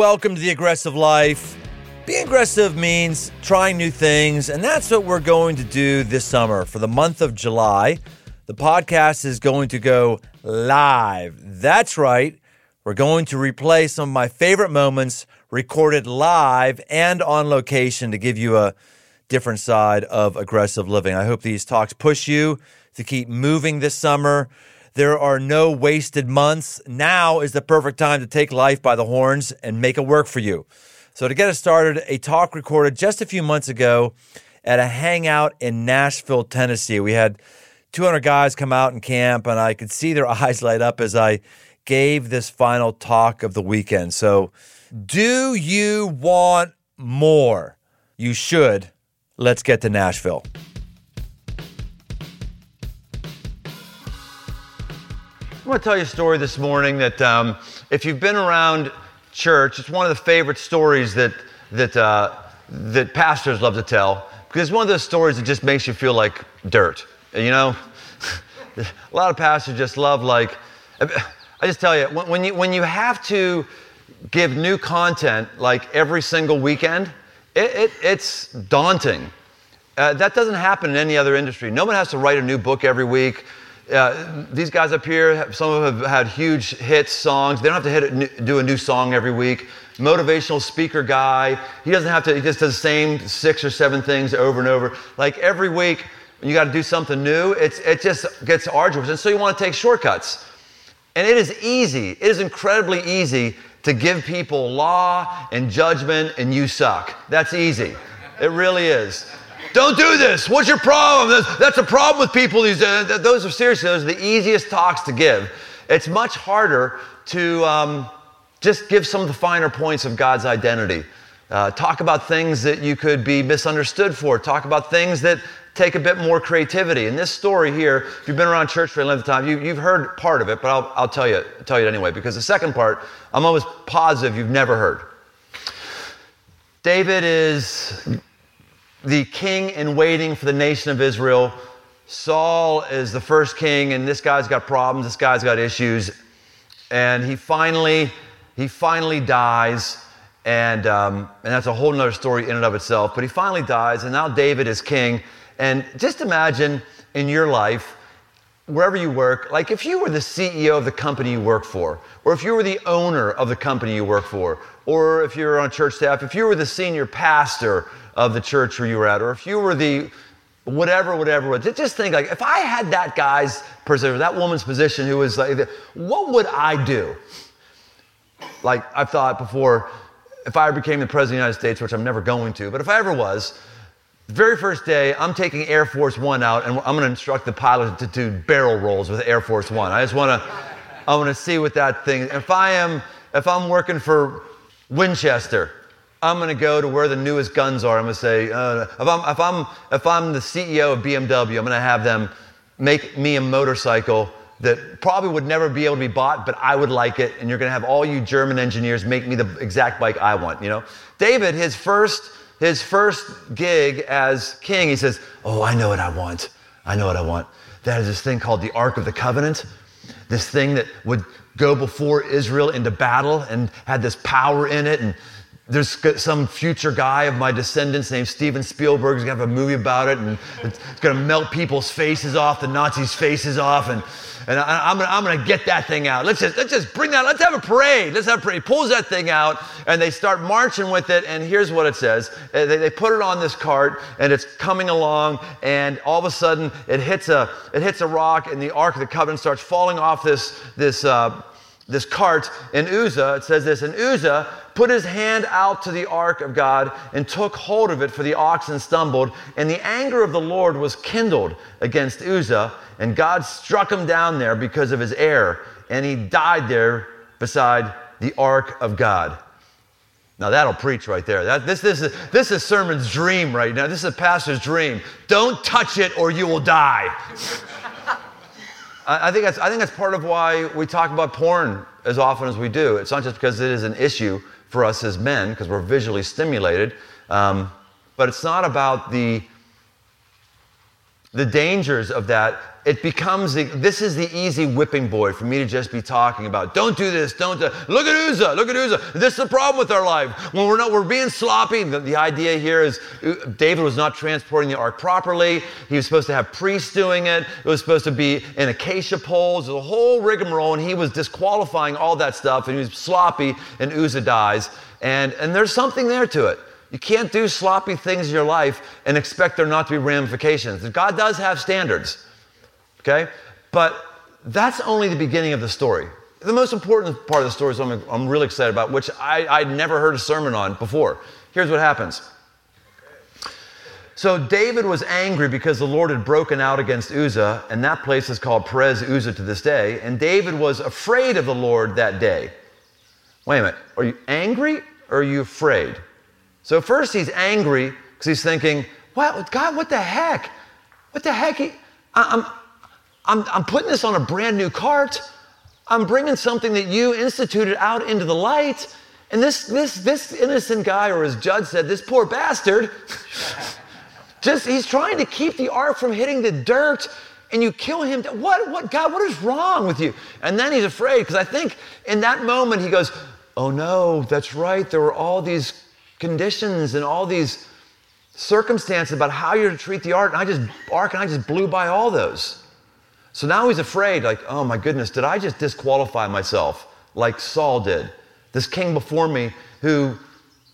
welcome to the aggressive life. Being aggressive means trying new things, and that's what we're going to do this summer. For the month of July, the podcast is going to go live. That's right. We're going to replay some of my favorite moments recorded live and on location to give you a different side of aggressive living. I hope these talks push you to keep moving this summer. There are no wasted months. Now is the perfect time to take life by the horns and make it work for you. So, to get us started, a talk recorded just a few months ago at a hangout in Nashville, Tennessee. We had 200 guys come out and camp, and I could see their eyes light up as I gave this final talk of the weekend. So, do you want more? You should. Let's get to Nashville. I want to tell you a story this morning that um, if you've been around church, it's one of the favorite stories that, that, uh, that pastors love to tell because it's one of those stories that just makes you feel like dirt. You know, a lot of pastors just love like, I just tell you, when, when you, when you have to give new content like every single weekend, it, it, it's daunting. Uh, that doesn't happen in any other industry. No one has to write a new book every week. Uh, these guys up here, some of them have had huge hits, songs. They don't have to hit do a new song every week. Motivational speaker guy, he doesn't have to, he just does the same six or seven things over and over. Like every week, you got to do something new, it's, it just gets arduous. And so you want to take shortcuts. And it is easy, it is incredibly easy to give people law and judgment and you suck. That's easy. It really is. Don't do this. What's your problem? That's, that's a problem with people. These, uh, those are seriously, those are the easiest talks to give. It's much harder to um, just give some of the finer points of God's identity. Uh, talk about things that you could be misunderstood for. Talk about things that take a bit more creativity. And this story here, if you've been around church for a length of time, you, have heard part of it, but I'll, I'll tell, you, tell you anyway, because the second part, I'm almost positive you've never heard. David is the king in waiting for the nation of Israel. Saul is the first king, and this guy's got problems, this guy's got issues. And he finally, he finally dies. And, um, and that's a whole other story in and of itself. But he finally dies, and now David is king. And just imagine in your life, wherever you work, like if you were the CEO of the company you work for, or if you were the owner of the company you work for, or if you're on church staff, if you were the senior pastor of the church where you were at, or if you were the whatever, whatever, just think like if I had that guy's position, that woman's position who was like, what would I do? Like I've thought before, if I became the president of the United States, which I'm never going to, but if I ever was, the very first day, I'm taking Air Force One out, and I'm going to instruct the pilot to do barrel rolls with Air Force One. I just want to, I want to see what that thing. If I am, if I'm working for Winchester, I'm going to go to where the newest guns are. I'm going to say, uh, if I'm, if I'm, if I'm the CEO of BMW, I'm going to have them make me a motorcycle that probably would never be able to be bought, but I would like it. And you're going to have all you German engineers make me the exact bike I want. You know, David, his first his first gig as king, he says, Oh, I know what I want. I know what I want. That is this thing called the Ark of the Covenant, this thing that would go before Israel into battle and had this power in it. And there's some future guy of my descendants named Steven Spielberg who's gonna have a movie about it, and it's, gonna melt people's faces off, the Nazis' faces off, and and I, am gonna, I'm gonna get that thing out. Let's just, let's just bring that, let's have a parade. Let's have a parade. He pulls that thing out and they start marching with it. And here's what it says. Uh, they, they put it on this cart and it's coming along and all of a sudden it hits a, it hits a rock and the Ark of the Covenant starts falling off this, this, uh, this cart. And Uzzah, it says this, and Uzzah put his hand out to the ark of God and took hold of it, for the oxen stumbled. And the anger of the Lord was kindled against Uzzah, and God struck him down there because of his error, and he died there beside the ark of God. Now that'll preach right there. That, this, this, is, this is sermon's dream right now. This is a pastor's dream. Don't touch it or you will die. I, I, think that's, I think that's part of why we talk about porn as often as we do. It's not just because it is an issue for us as men because we're visually stimulated. Um, but it's not about the the dangers of that, it becomes the, this is the easy whipping boy for me to just be talking about. Don't do this. Don't do, look at Uzzah. Look at Uzzah. This is the problem with our life when we're not we're being sloppy. The, the idea here is uh, David was not transporting the ark properly. He was supposed to have priests doing it. It was supposed to be in acacia poles. The whole rigmarole, and he was disqualifying all that stuff. And he was sloppy, and Uzzah dies. And and there's something there to it. You can't do sloppy things in your life and expect there not to be ramifications. God does have standards, okay? But that's only the beginning of the story. The most important part of the story is something I'm really excited about, which I, I'd never heard a sermon on before. Here's what happens. So David was angry because the Lord had broken out against Uzzah, and that place is called Perez Uzzah to this day. And David was afraid of the Lord that day. Wait a minute, are you angry or are you afraid? So first he's angry because he's thinking, "Wow, God, what the heck? What the heck? I, I'm, I'm, I'm putting this on a brand new cart. I'm bringing something that you instituted out into the light, and this, this, this innocent guy, or as Judd said, this poor bastard, just he's trying to keep the ark from hitting the dirt." and you kill him. What, what, God, what is wrong with you? And then he's afraid because I think in that moment he goes, Oh no, that's right. There were all these conditions and all these circumstances about how you're to treat the ark. And I just, ark, and I just blew by all those. So now he's afraid, like, oh my goodness, did I just disqualify myself like Saul did? This king before me who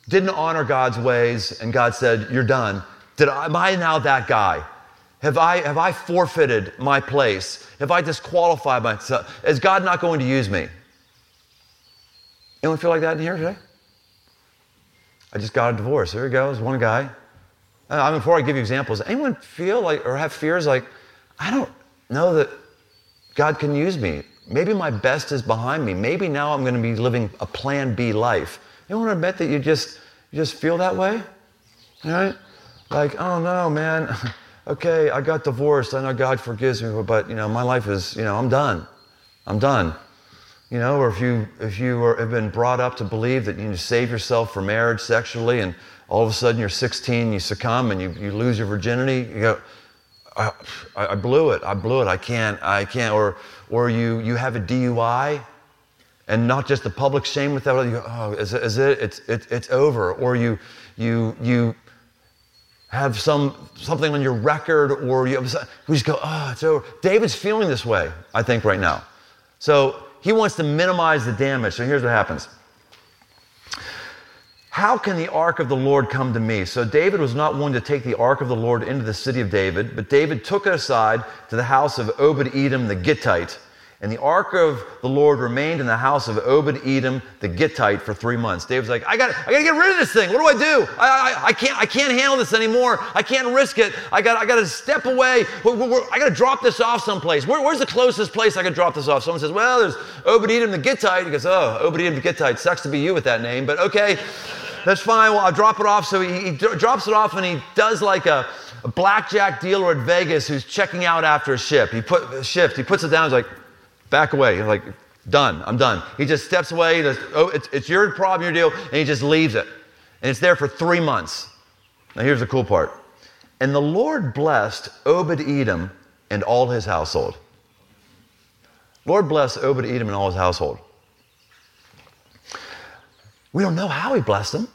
didn't honor God's ways, and God said, You're done. Did I, am I now that guy? Have I, have I forfeited my place? Have I disqualified myself? Is God not going to use me? Anyone feel like that in here today? I just got a divorce. There he goes, one guy. Uh, I mean, before I give you examples, anyone feel like or have fears like, I don't know that God can use me. Maybe my best is behind me. Maybe now I'm going to be living a plan B life. You want to admit that you just you just feel that way? Right? Like, oh no, man. okay, I got divorced. I know God forgives me, but you know, my life is, you know, I'm done. I'm done you know, or if you if you are, have been brought up to believe that you need to save yourself for marriage sexually, and all of a sudden you're 16, you succumb and you, you lose your virginity, you go, I, I blew it, I blew it, I can't, I can't, or or you you have a DUI, and not just the public shame with that, you go, oh, is it, is it it's it, it's over, or you you you have some something on your record, or you, you just go, oh, it's over. David's feeling this way, I think, right now. So he wants to minimize the damage. So here's what happens. How can the ark of the Lord come to me? So David was not one to take the ark of the Lord into the city of David, but David took it aside to the house of Obed Edom the Gittite and the ark of the Lord remained in the house of Obed Edom the Gittite for three months. David's like, I got, I got to get rid of this thing. What do I do? I, I, I, can't, I can't handle this anymore. I can't risk it. I got, I got to step away. I got to drop this off someplace. Where, where's the closest place I could drop this off? Someone says, Well, there's Obed Edom the Gittite. He goes, Oh, Obed Edom the Gittite. Sucks to be you with that name, but okay, that's fine. Well, I'll drop it off. So he, he drops it off and he does like a, a blackjack dealer at Vegas who's checking out after a ship. He put shift. He puts it down. He's like Back away. Like, done. I'm done. He just steps away. Oh, it's, it's your problem, your deal. And he just leaves it. And it's there for three months. Now, here's the cool part. And the Lord blessed Obed Edom and all his household. Lord bless Obed Edom and all his household. We don't know how he blessed them,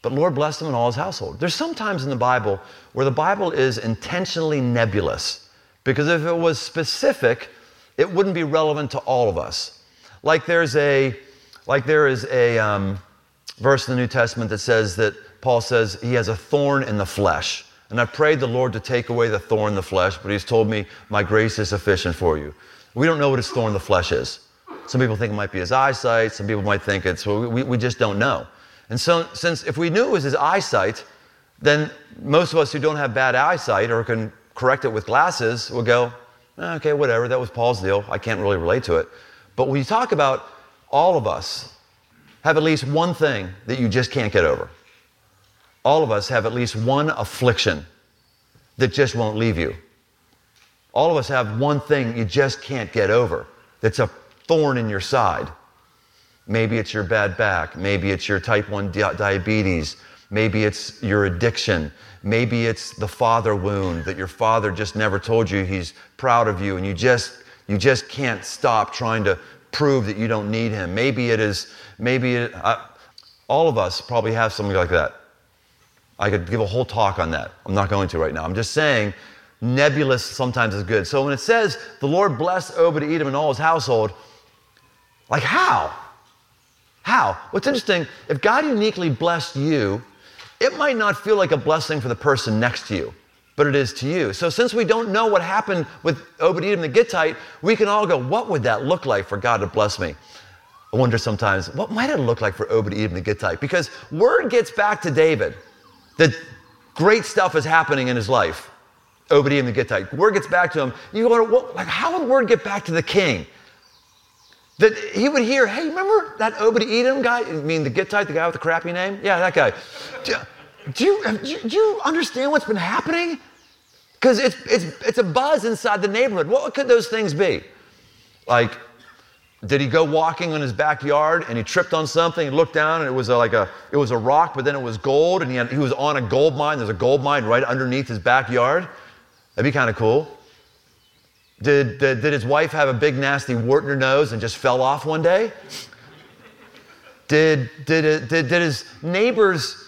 but Lord blessed him and all his household. There's sometimes in the Bible where the Bible is intentionally nebulous because if it was specific, it wouldn't be relevant to all of us. Like there's a, like there is a um, verse in the New Testament that says that Paul says he has a thorn in the flesh. And I prayed the Lord to take away the thorn in the flesh, but he's told me, my grace is sufficient for you. We don't know what his thorn in the flesh is. Some people think it might be his eyesight. Some people might think it's, well, we, we just don't know. And so, since if we knew it was his eyesight, then most of us who don't have bad eyesight or can correct it with glasses will go, Eh, okay, whatever, that was Paul's deal. I can't really relate to it. But when you talk about all of us have at least one thing that you just can't get over. All of us have at least one affliction that just won't leave you. All of us have one thing you just can't get over that's a thorn in your side. Maybe it's your bad back. Maybe it's your type 1 di- diabetes. Maybe it's your addiction. Maybe it's the father wound that your father just never told you he's proud of you and you just you just can't stop trying to prove that you don't need him. Maybe it is maybe it, uh, all of us probably have something like that. I could give a whole talk on that. I'm not going to right now. I'm just saying nebulous sometimes is good. So when it says the Lord blessed Obed Edom and all his household, like how? How? What's interesting, if God uniquely blessed you, it might not feel like a blessing for the person next to you, but it is to you. So since we don't know what happened with Obed Edom the Gittite, we can all go, what would that look like for God to bless me? I wonder sometimes, what might it look like for Obed Edom the Gittite? Because word gets back to David that great stuff is happening in his life. Obed Edom the Gittite. Word gets back to him. You go, like, how would word get back to the king? That he would hear, hey, remember that Obed Edom guy? I mean, the Gittite, the guy with the crappy name? Yeah, that guy. Do, you, do, you, do you understand what's been happening? Because it's, it's, it's a buzz inside the neighborhood. What could those things be? Like, did he go walking in his backyard and he tripped on something and looked down and it was a, like a it was a rock but then it was gold and he, had, he was on a gold mine there's a gold mine right underneath his backyard that'd be kind of cool did, did, did his wife have a big nasty wart in her nose and just fell off one day did, did, did, did his neighbors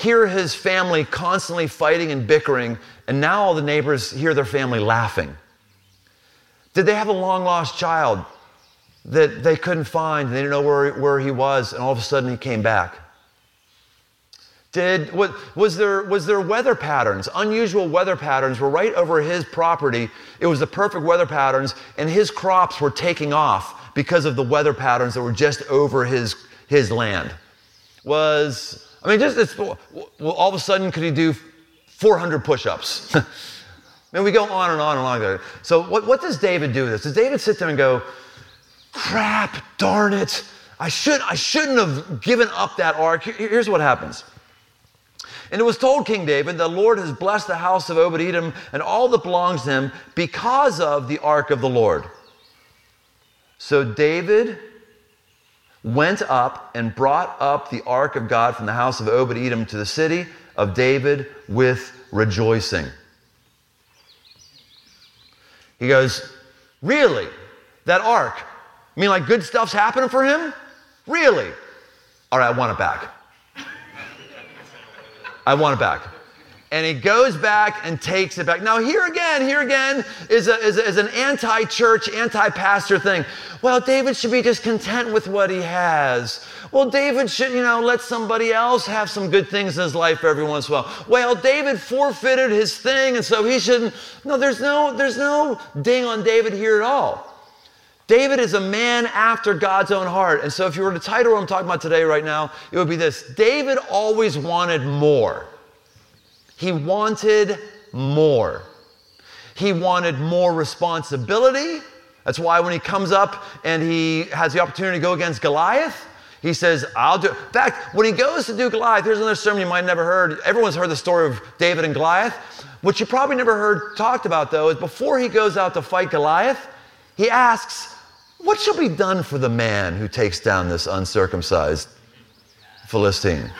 hear his family constantly fighting and bickering and now all the neighbors hear their family laughing did they have a long lost child that they couldn't find and they didn't know where, where he was, and all of a sudden he came back? Did, was, was, there, was there weather patterns, unusual weather patterns were right over his property? It was the perfect weather patterns, and his crops were taking off because of the weather patterns that were just over his, his land. Was, I mean, just it's, well, all of a sudden, could he do 400 push ups? Mean, we go on and on and on. There. So, what, what does David do with this? Does David sit there and go, crap, darn it. I, should, I shouldn't have given up that ark. Here's what happens. And it was told King David, the Lord has blessed the house of Obed Edom and all that belongs to him because of the ark of the Lord. So David went up and brought up the ark of God from the house of Obed Edom to the city of David with rejoicing. He goes, Really? That ark? I mean, like good stuff's happening for him? Really? All right, I want it back. I want it back. And he goes back and takes it back. Now, here again, here again is, a, is, a, is an anti church, anti pastor thing. Well, David should be just content with what he has. Well, David should, you know, let somebody else have some good things in his life every once in a while. Well, David forfeited his thing, and so he shouldn't. No, there's no, there's no ding on David here at all. David is a man after God's own heart. And so, if you were to title what I'm talking about today, right now, it would be this David always wanted more. He wanted more. He wanted more responsibility. That's why when he comes up and he has the opportunity to go against Goliath, he says, I'll do it. In fact, when he goes to do Goliath, here's another sermon you might never heard. Everyone's heard the story of David and Goliath. What you probably never heard talked about, though, is before he goes out to fight Goliath, he asks, what shall be done for the man who takes down this uncircumcised Philistine?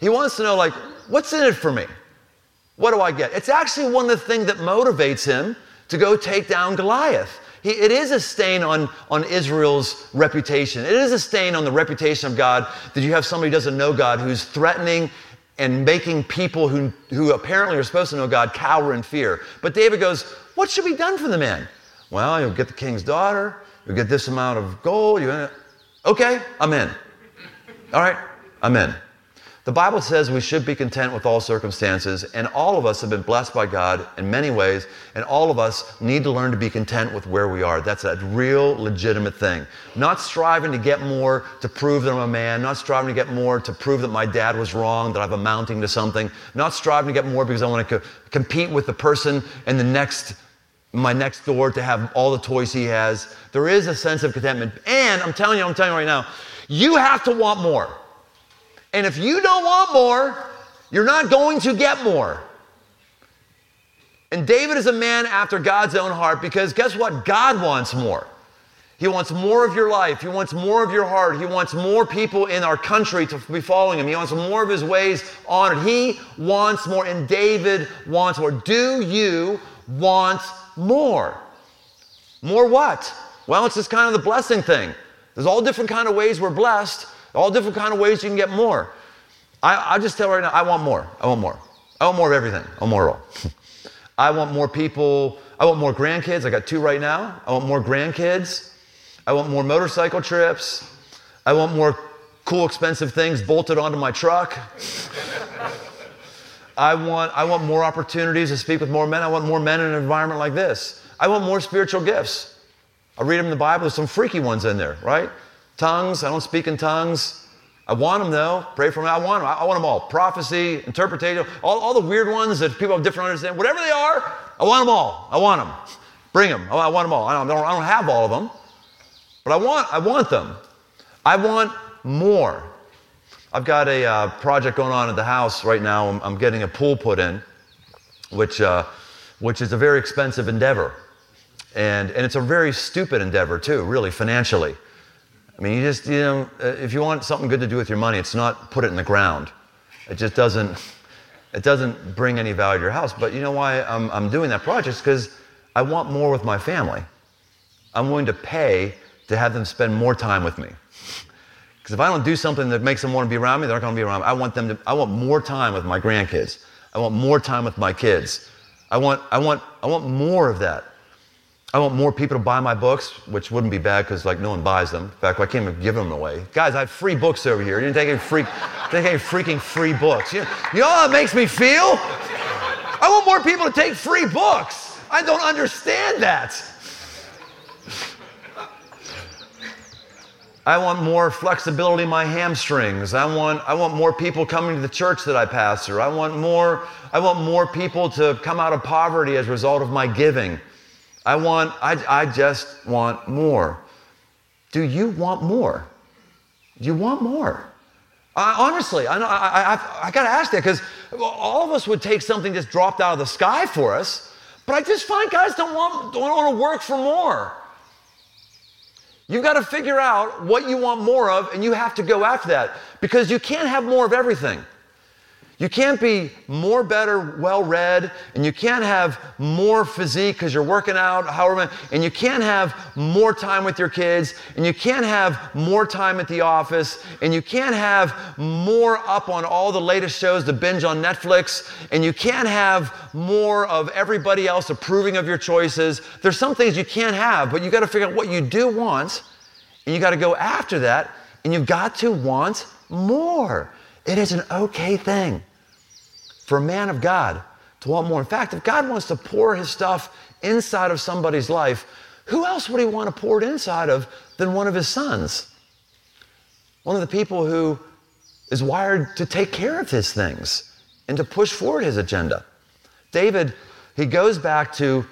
He wants to know, like, what's in it for me? What do I get? It's actually one of the things that motivates him to go take down Goliath. He, it is a stain on, on Israel's reputation. It is a stain on the reputation of God that you have somebody who doesn't know God who's threatening and making people who, who apparently are supposed to know God cower in fear. But David goes, What should be done for the man? Well, you'll get the king's daughter, you'll get this amount of gold. You, okay, I'm in. All right, I'm in. The Bible says we should be content with all circumstances, and all of us have been blessed by God in many ways, and all of us need to learn to be content with where we are. That's a real legitimate thing. Not striving to get more to prove that I'm a man, not striving to get more to prove that my dad was wrong, that I'm amounting to something, not striving to get more because I want to co- compete with the person in the next my next door to have all the toys he has. There is a sense of contentment. And I'm telling you, I'm telling you right now, you have to want more. And if you don't want more, you're not going to get more. And David is a man after God's own heart because guess what? God wants more. He wants more of your life. He wants more of your heart. He wants more people in our country to be following him. He wants more of his ways honored. He wants more, and David wants more. Do you want more? More what? Well, it's just kind of the blessing thing. There's all different kind of ways we're blessed, all different kind of ways you can get more. I, I just tell right now, I want more. I want more. I want more of everything. I want more all. I want more people. I want more grandkids. I got two right now. I want more grandkids. I want more motorcycle trips. I want more cool, expensive things bolted onto my truck. I want, I want more opportunities to speak with more men. I want more men in an environment like this. I want more spiritual gifts. I read them in the Bible. There's some freaky ones in there, right? Tongues. I don't speak in tongues. I want them though. Pray for me. I want them. I want them all. Prophecy, interpretation, all, all the weird ones that people have different understanding. Whatever they are, I want them all. I want them. Bring them. I want them all. I don't, I don't have all of them. But I want, I want them. I want more. I've got a uh, project going on at the house right now. I'm, I'm getting a pool put in, which, uh, which is a very expensive endeavor. And, and it's a very stupid endeavor, too, really, financially. I mean, you just, you know, uh, if you want something good to do with your money, it's not put it in the ground. It just doesn't, it doesn't bring any value to your house. But you know why I'm, I'm doing that project? Because I want more with my family. I'm willing to pay to have them spend more time with me. Because if I don't do something that makes them want to be around me, they're not going to be around me. I want them to, I want more time with my grandkids. I want more time with my kids. I want, I want, I want more of that. I want more people to buy my books, which wouldn't be bad because like no one buys them. In fact, I can't even give them away. Guys, I have free books over here. You didn't take any free, take any freaking free books. You, you know how it makes me feel? I want more people to take free books. I don't understand that. I want more flexibility in my hamstrings. I want, I want more people coming to the church that I pastor. I want more, I want more people to come out of poverty as a result of my giving. I want, I, I just want more. Do you want more? Do you want more? I, honestly, I, I, I, I got to ask that because all of us would take something just dropped out of the sky for us, but I just find guys don't want, don't want to work for more. You've got to figure out what you want more of, and you have to go after that because you can't have more of everything. You can't be more better, well read, and you can't have more physique because you're working out, however, and you can't have more time with your kids, and you can't have more time at the office, and you can't have more up on all the latest shows to binge on Netflix, and you can't have more of everybody else approving of your choices. There's some things you can't have, but you got to figure out what you do want, and you got to go after that, and you've got to want more. It is an okay thing for a man of God to want more. In fact, if God wants to pour his stuff inside of somebody's life, who else would he want to pour it inside of than one of his sons? One of the people who is wired to take care of his things and to push forward his agenda. David, he goes back to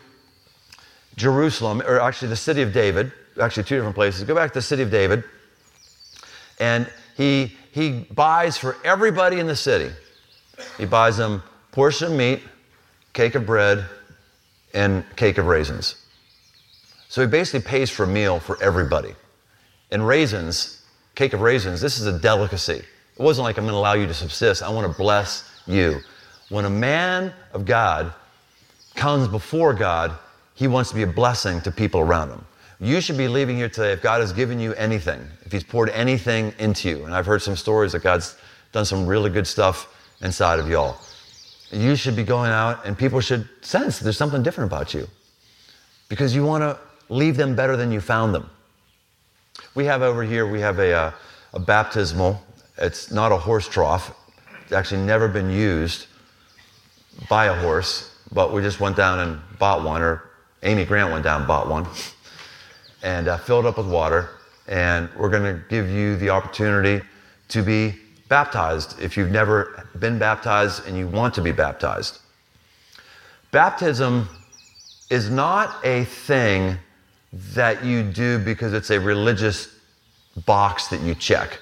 Jerusalem, or actually the city of David, actually two different places. Go back to the city of David, and he, he buys for everybody in the city he buys them portion of meat, cake of bread, and cake of raisins. So he basically pays for a meal for everybody. And raisins, cake of raisins, this is a delicacy. It wasn't like I'm going to allow you to subsist. I want to bless you. When a man of God comes before God, he wants to be a blessing to people around him. You should be leaving here today if God has given you anything, if He's poured anything into you. And I've heard some stories that God's done some really good stuff inside of y'all. You should be going out and people should sense there's something different about you because you want to leave them better than you found them. We have over here, we have a, uh, a baptismal. It's not a horse trough. It's actually never been used by a horse, but we just went down and bought one, or Amy Grant went down and bought one, and uh, filled up with water. And we're going to give you the opportunity to be baptized if you've never been baptized and you want to be baptized. Baptism is not a thing that you do because it's a religious box that you check.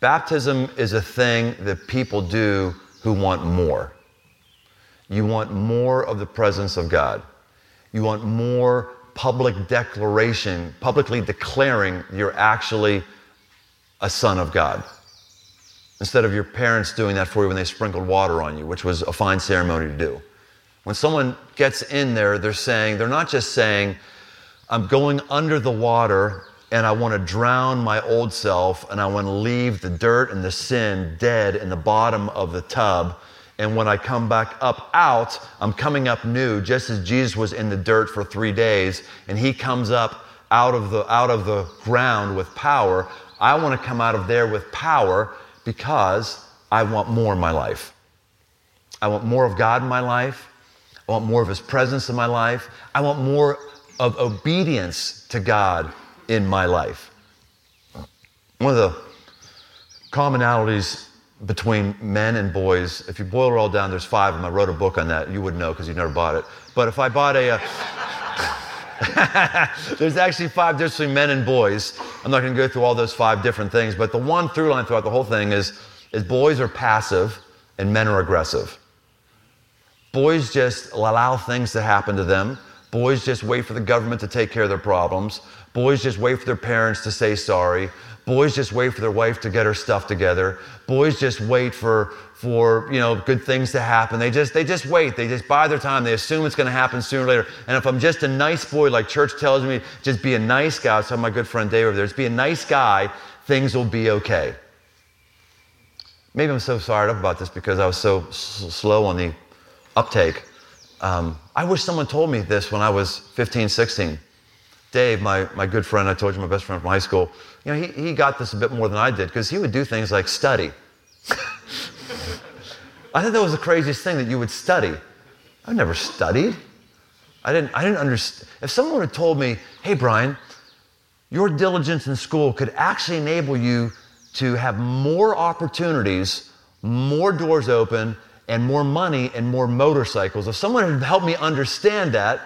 Baptism is a thing that people do who want more. You want more of the presence of God. You want more public declaration, publicly declaring you're actually a son of God. Instead of your parents doing that for you when they sprinkled water on you, which was a fine ceremony to do. When someone gets in there, they're saying, they're not just saying, I'm going under the water and I want to drown my old self and I want to leave the dirt and the sin dead in the bottom of the tub. And when I come back up out, I'm coming up new, just as Jesus was in the dirt for three days and he comes up out of the, out of the ground with power. I want to come out of there with power because I want more in my life. I want more of God in my life. I want more of His presence in my life. I want more of obedience to God in my life. One of the commonalities between men and boys, if you boil it all down, there's five of them. I wrote a book on that. You would know because you never bought it. But if I bought a. Uh, there's actually five difference between men and boys. I'm not going to go through all those five different things, but the one through line throughout the whole thing is, is boys are passive and men are aggressive. Boys just allow things to happen to them. Boys just wait for the government to take care of their problems. Boys just wait for their parents to say sorry. Boys just wait for their wife to get her stuff together. Boys just wait for, for you know, good things to happen. They just, they just wait. They just buy their time. They assume it's going to happen sooner or later. And if I'm just a nice boy, like church tells me, just be a nice guy. So my good friend Dave over there, just be a nice guy, things will be okay. Maybe I'm so fired up about this because I was so s- slow on the uptake. Um, I wish someone told me this when I was 15, 16. Dave, my, my good friend, I told you my best friend from high school, you know, he, he got this a bit more than I did because he would do things like study. I thought that was the craziest thing that you would study. I've never studied. I didn't, I didn't understand. If someone had told me, hey, Brian, your diligence in school could actually enable you to have more opportunities, more doors open, and more money and more motorcycles. If someone had helped me understand that,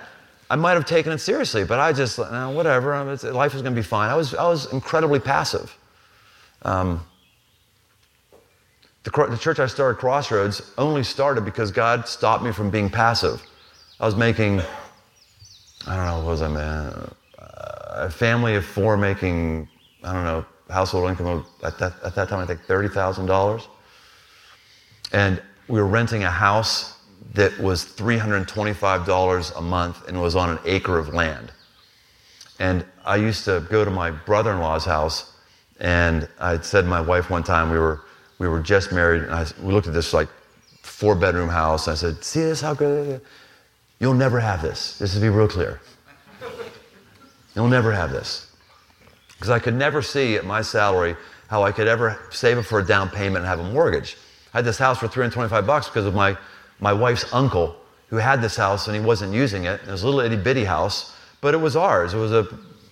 I might have taken it seriously. But I just, no, whatever, um, life is going to be fine. I was, I was incredibly passive. Um, the, the church I started, Crossroads, only started because God stopped me from being passive. I was making, I don't know, what was I, man? Uh, a family of four making, I don't know, household income of, at that, at that time, I think $30,000. And we were renting a house that was $325 a month and was on an acre of land. And I used to go to my brother in law's house, and I said to my wife one time, we were, we were just married, and I, we looked at this like four bedroom house, and I said, See this? How good? You'll never have this. This is to be real clear. You'll never have this. Because I could never see at my salary how I could ever save it for a down payment and have a mortgage. I had this house for 325 bucks because of my, my wife's uncle who had this house and he wasn't using it. It was a little itty bitty house, but it was ours. It was a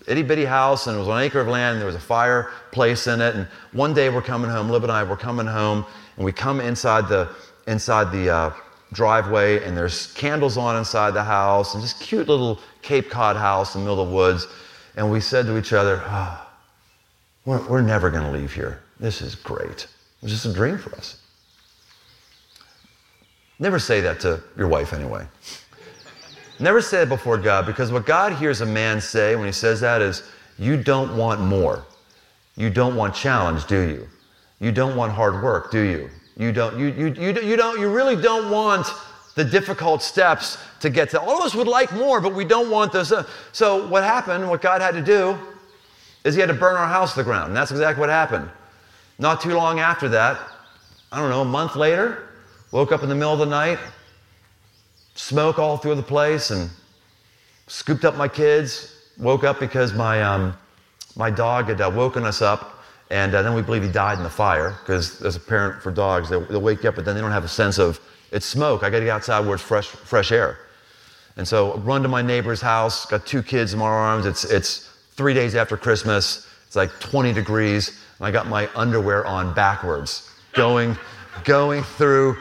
itty bitty house and it was an acre of land and there was a fireplace in it. And one day we're coming home, Lib and I, we're coming home and we come inside the, inside the uh, driveway and there's candles on inside the house and this cute little Cape Cod house in the middle of the woods. And we said to each other, oh, we're, we're never going to leave here. This is great. It was just a dream for us. Never say that to your wife anyway. Never say it before God because what God hears a man say when he says that is, You don't want more. You don't want challenge, do you? You don't want hard work, do you? You don't, you, you, you, you don't, you really don't want the difficult steps to get to. All of us would like more, but we don't want those. Uh, so what happened, what God had to do, is he had to burn our house to the ground. And that's exactly what happened. Not too long after that, I don't know, a month later, woke up in the middle of the night, smoke all through the place, and scooped up my kids. Woke up because my, um, my dog had uh, woken us up, and uh, then we believe he died in the fire, because as a parent for dogs, they, they'll wake up, but then they don't have a sense of it's smoke. I got to get outside where it's fresh, fresh air. And so run to my neighbor's house, got two kids in my arms. It's, it's three days after Christmas. It's like 20 degrees, and I got my underwear on backwards, going, going through,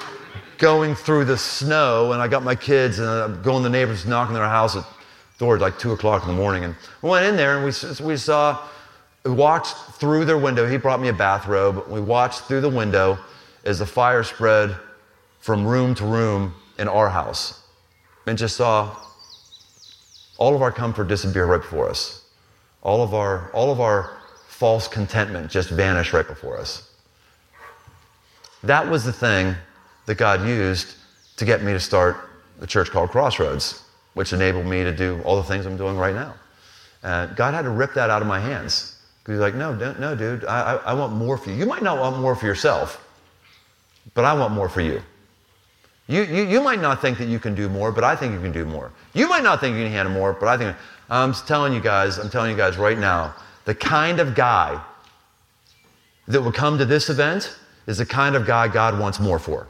going through the snow, and I got my kids, and I'm going to the neighbors, knocking their house at door at like two o'clock in the morning, and we went in there, and we, we saw, we watched through their window. He brought me a bathrobe. We watched through the window as the fire spread from room to room in our house, and just saw all of our comfort disappear right before us. All of our, all of our false contentment just vanish right before us. That was the thing that God used to get me to start a church called Crossroads, which enabled me to do all the things I'm doing right now. Uh, God had to rip that out of my hands. He's like, no, no, dude, I, I, want more for you. You might not want more for yourself, but I want more for you. You, you, you might not think that you can do more, but I think you can do more. You might not think you can handle more, but I think, I'm telling you guys, I'm telling you guys right now, the kind of guy that will come to this event is the kind of guy God wants more for.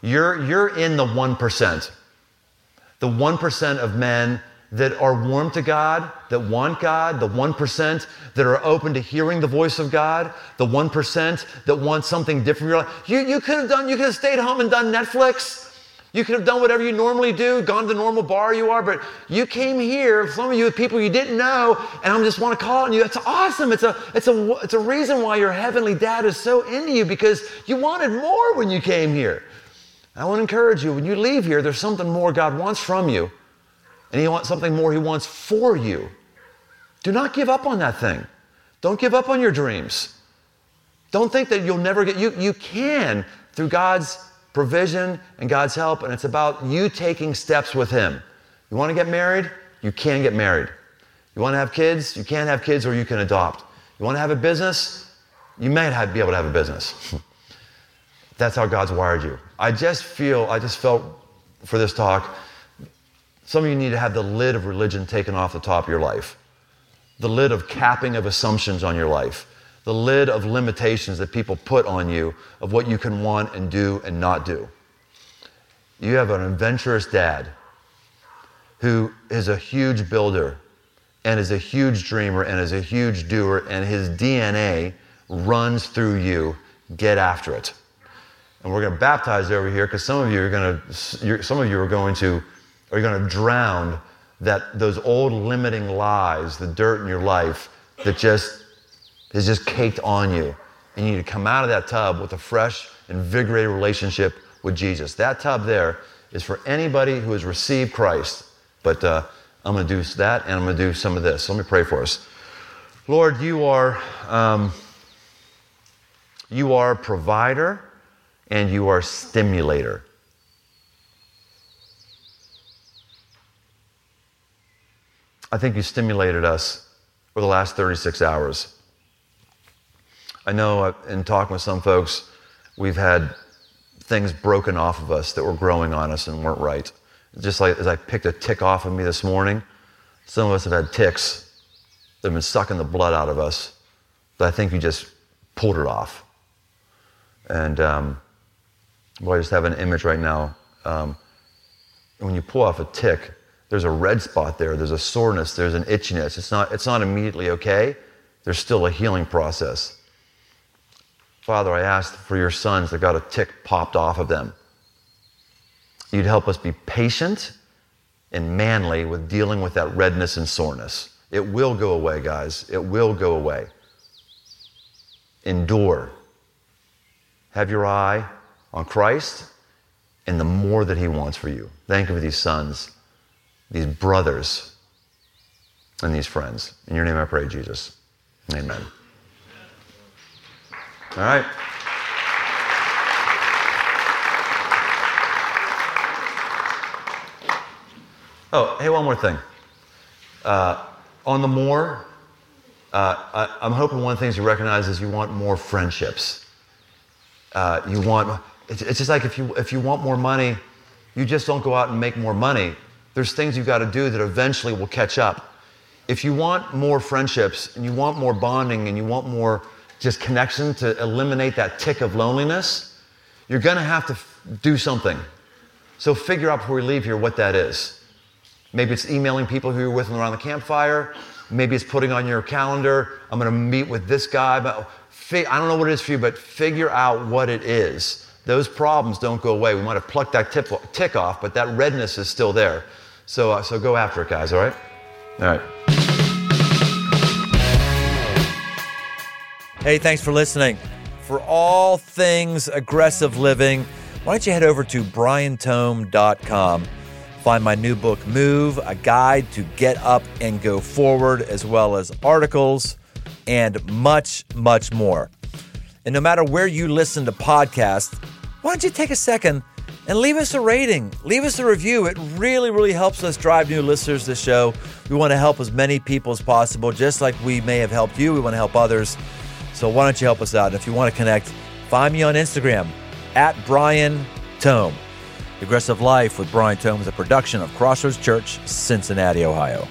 You're, you're in the 1%. The 1% of men that are warm to God, that want God, the 1% that are open to hearing the voice of God, the 1% that want something different. You, you could have done, you could have stayed home and done Netflix. You could have done whatever you normally do, gone to the normal bar you are, but you came here, some of you people you didn't know, and I just want to call on you. That's awesome. It's a, it's, a, it's a reason why your heavenly dad is so into you because you wanted more when you came here. I want to encourage you when you leave here, there's something more God wants from you, and He wants something more He wants for you. Do not give up on that thing. Don't give up on your dreams. Don't think that you'll never get, you, you can through God's provision and God's help, and it's about you taking steps with Him. You want to get married? You can get married. You want to have kids? You can have kids or you can adopt. You want to have a business? You may have, be able to have a business. That's how God's wired you. I just feel, I just felt for this talk, some of you need to have the lid of religion taken off the top of your life, the lid of capping of assumptions on your life, the lid of limitations that people put on you of what you can want and do and not do. You have an adventurous dad who is a huge builder and is a huge dreamer and is a huge doer, and his DNA runs through you. Get after it and we're going to baptize over here because some of you are going to some of you are going to are going to drown that those old limiting lies the dirt in your life that just is just caked on you. And you need to come out of that tub with a fresh invigorated relationship with jesus. That tub there is for anybody who has received christ. But uh, i'm going to do that and i'm going to do some of this. So let me pray for us. Lord you are um, you are provider and you are stimulator. I think you stimulated us for the last 36 hours. I know uh, in talking with some folks, we've had things broken off of us that were growing on us and weren't right. Just like as I picked a tick off of me this morning, some of us have had ticks that have been sucking the blood out of us, but I think you just pulled it off. And um, I just have an image right now. Um, when you pull off a tick, there's a red spot there, there's a soreness, there's an itchiness. It's not, it's not immediately okay. There's still a healing process. Father, I asked for your sons that got a tick popped off of them. You'd help us be patient and manly with dealing with that redness and soreness. It will go away, guys. It will go away. Endure. Have your eye on Christ and the more that He wants for you. Thank you for these sons, these brothers, and these friends. In your name I pray, Jesus. Amen. All right. Oh, hey, one more thing. Uh, on the more, uh, I, am hoping one of the things you recognize is you want more friendships. Uh, you want it's, it's just like if you, if you want more money, you just don't go out and make more money. There's things you've got to do that eventually will catch up. If you want more friendships and you want more bonding and you want more just connection to eliminate that tick of loneliness, you're going to have to f- do something. So figure out before we leave here what that is. Maybe it's emailing people who you're with around the campfire. Maybe it's putting on your calendar, I'm going to meet with this guy. But I don't know what it is for you, but figure out what it is those problems don't go away. We might have plucked that tick off, but that redness is still there. So, uh, so go after it, guys, all right? All right. Hey, thanks for listening. For all things aggressive living, why don't you head over to briantome.com? Find my new book, Move, a guide to get up and go forward, as well as articles and much, much more. And no matter where you listen to podcasts, why don't you take a second and leave us a rating, leave us a review. It really, really helps us drive new listeners to the show. We want to help as many people as possible, just like we may have helped you. We want to help others. So why don't you help us out? And if you want to connect, find me on Instagram at Brian Tome. Aggressive Life with Brian Tome is a production of Crossroads Church, Cincinnati, Ohio.